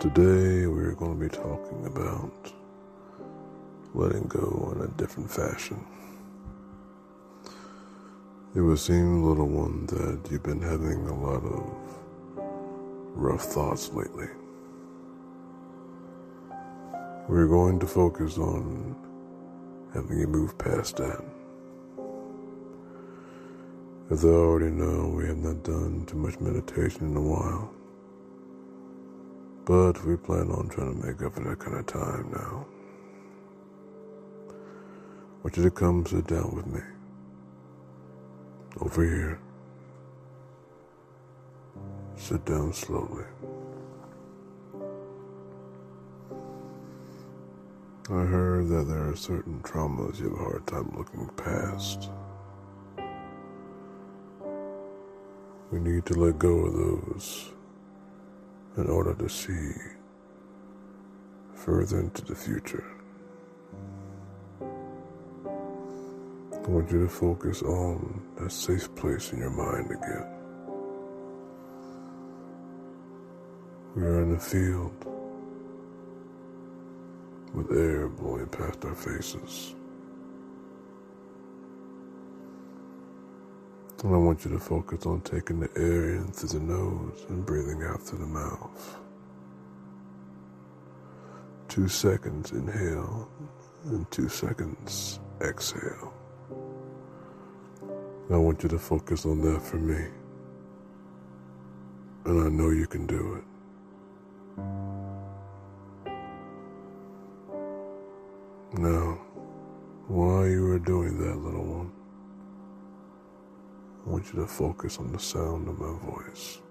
Today we're going to be talking about letting go in a different fashion. It would seem, little one, that you've been having a lot of rough thoughts lately. We're going to focus on having you move past that. As I already know, we have not done too much meditation in a while. But we plan on trying to make up for that kind of time now. I want you to come sit down with me. Over here. Sit down slowly. I heard that there are certain traumas you have a hard time looking past. We need to let go of those in order to see further into the future. I want you to focus on that safe place in your mind again. We are in a field with air blowing past our faces. And I want you to focus on taking the air in through the nose and breathing out through the mouth. Two seconds inhale and two seconds exhale. I want you to focus on that for me. And I know you can do it. Now, while you are doing that, little one, I want you to focus on the sound of my voice.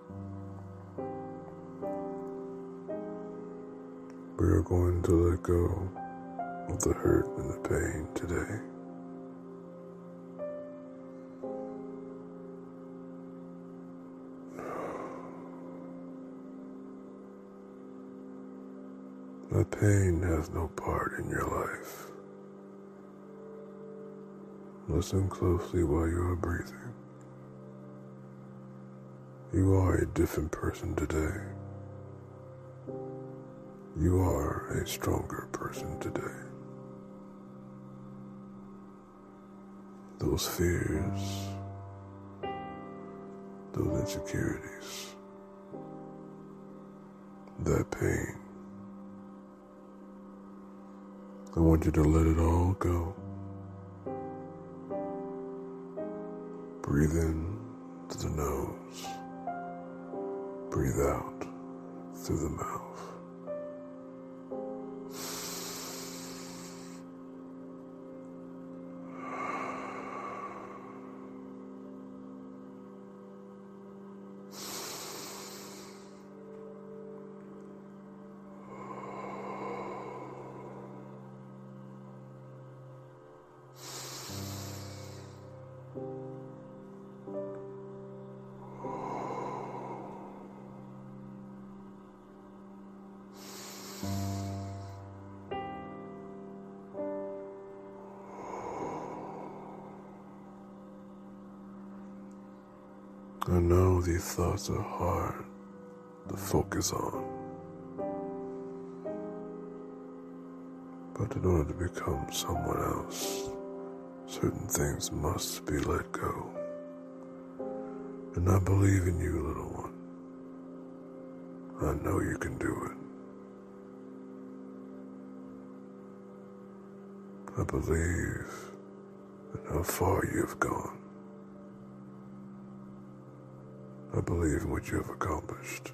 We are going to let go of the hurt and the pain today. That pain has no part in your life. Listen closely while you are breathing. You are a different person today. You are a stronger person today. Those fears, those insecurities, that pain. I want you to let it all go. Breathe in through the nose. Breathe out through the mouth. I know these thoughts are hard to focus on. But in order to become someone else, certain things must be let go. And I believe in you, little one. I know you can do it. I believe in how far you have gone. I believe in what you have accomplished.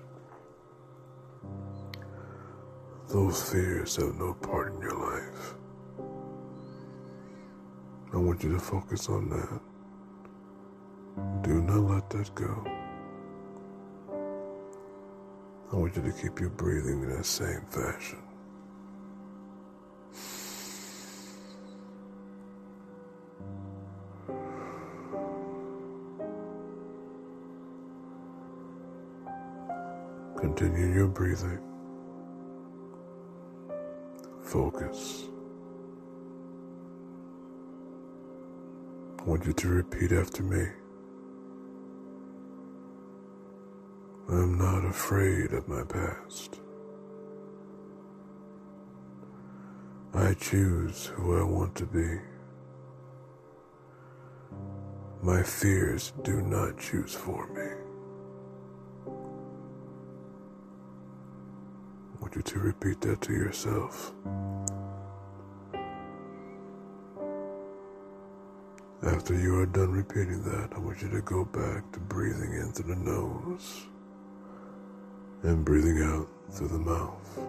Those fears have no part in your life. I want you to focus on that. Do not let that go. I want you to keep your breathing in that same fashion. Continue your breathing. Focus. I want you to repeat after me. I'm not afraid of my past. I choose who I want to be. My fears do not choose for me. Want you to repeat that to yourself. After you are done repeating that, I want you to go back to breathing in through the nose and breathing out through the mouth.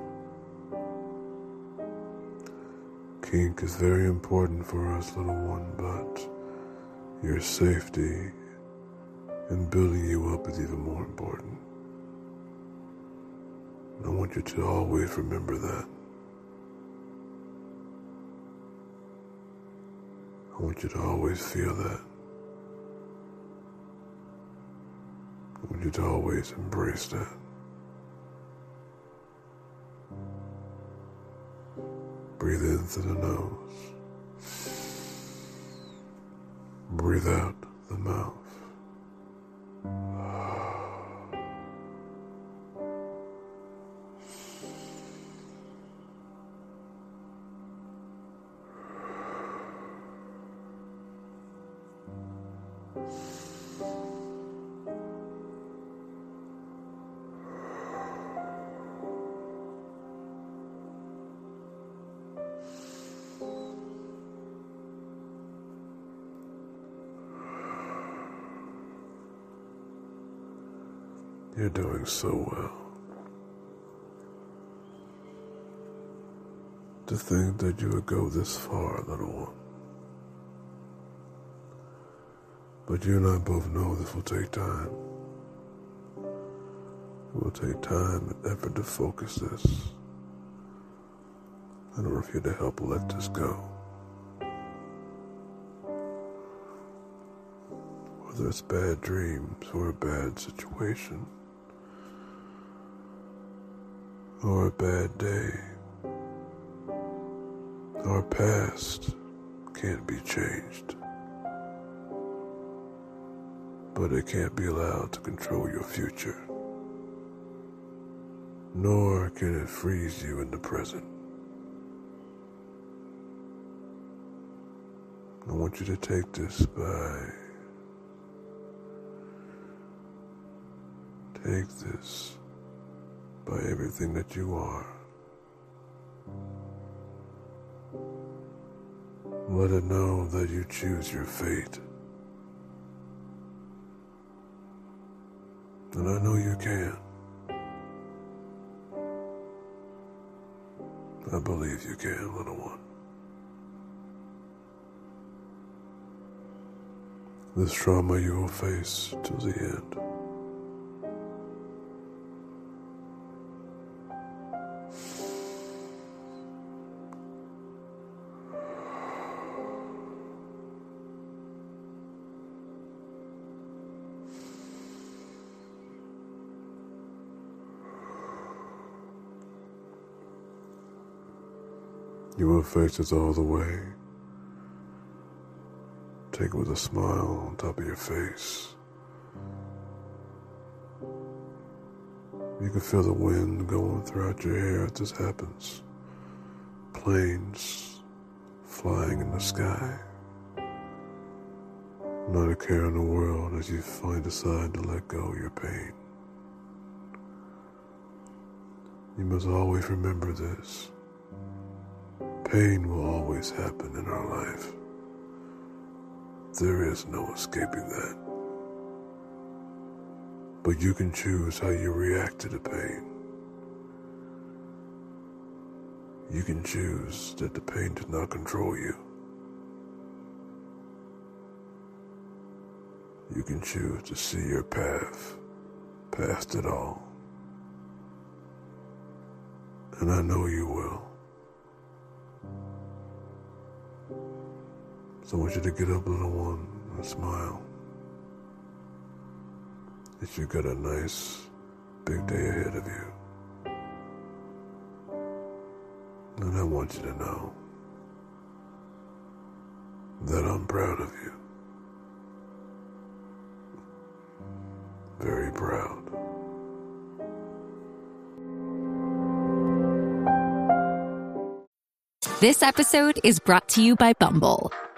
Kink is very important for us, little one, but your safety and building you up is even more important. I want you to always remember that. I want you to always feel that. I want you to always embrace that. Breathe in through the nose. Breathe out the mouth. You're doing so well. To think that you would go this far, little one. But you and I both know this will take time. It will take time and effort to focus this in order for you to help let this go. Whether it's bad dreams or a bad situation or a bad day our past can't be changed, but it can't be allowed to control your future, nor can it freeze you in the present. I want you to take this by take this by everything that you are. Let it know that you choose your fate. And I know you can. I believe you can, little one. This trauma you will face till the end. You will face this all the way. Take it with a smile on top of your face. You can feel the wind going throughout your hair as this happens. Planes flying in the sky. Not a care in the world as you finally decide to let go of your pain. You must always remember this. Pain will always happen in our life. There is no escaping that. But you can choose how you react to the pain. You can choose that the pain does not control you. You can choose to see your path past it all. And I know you will. So I want you to get up, little one, and smile. That you got a nice big day ahead of you. And I want you to know that I'm proud of you. Very proud. This episode is brought to you by Bumble.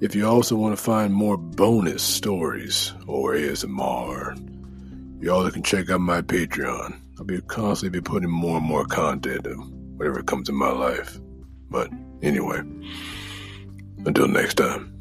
if you also want to find more bonus stories or ASMR, y'all can check out my Patreon. I'll be constantly be putting more and more content of whatever comes in my life. But anyway, until next time.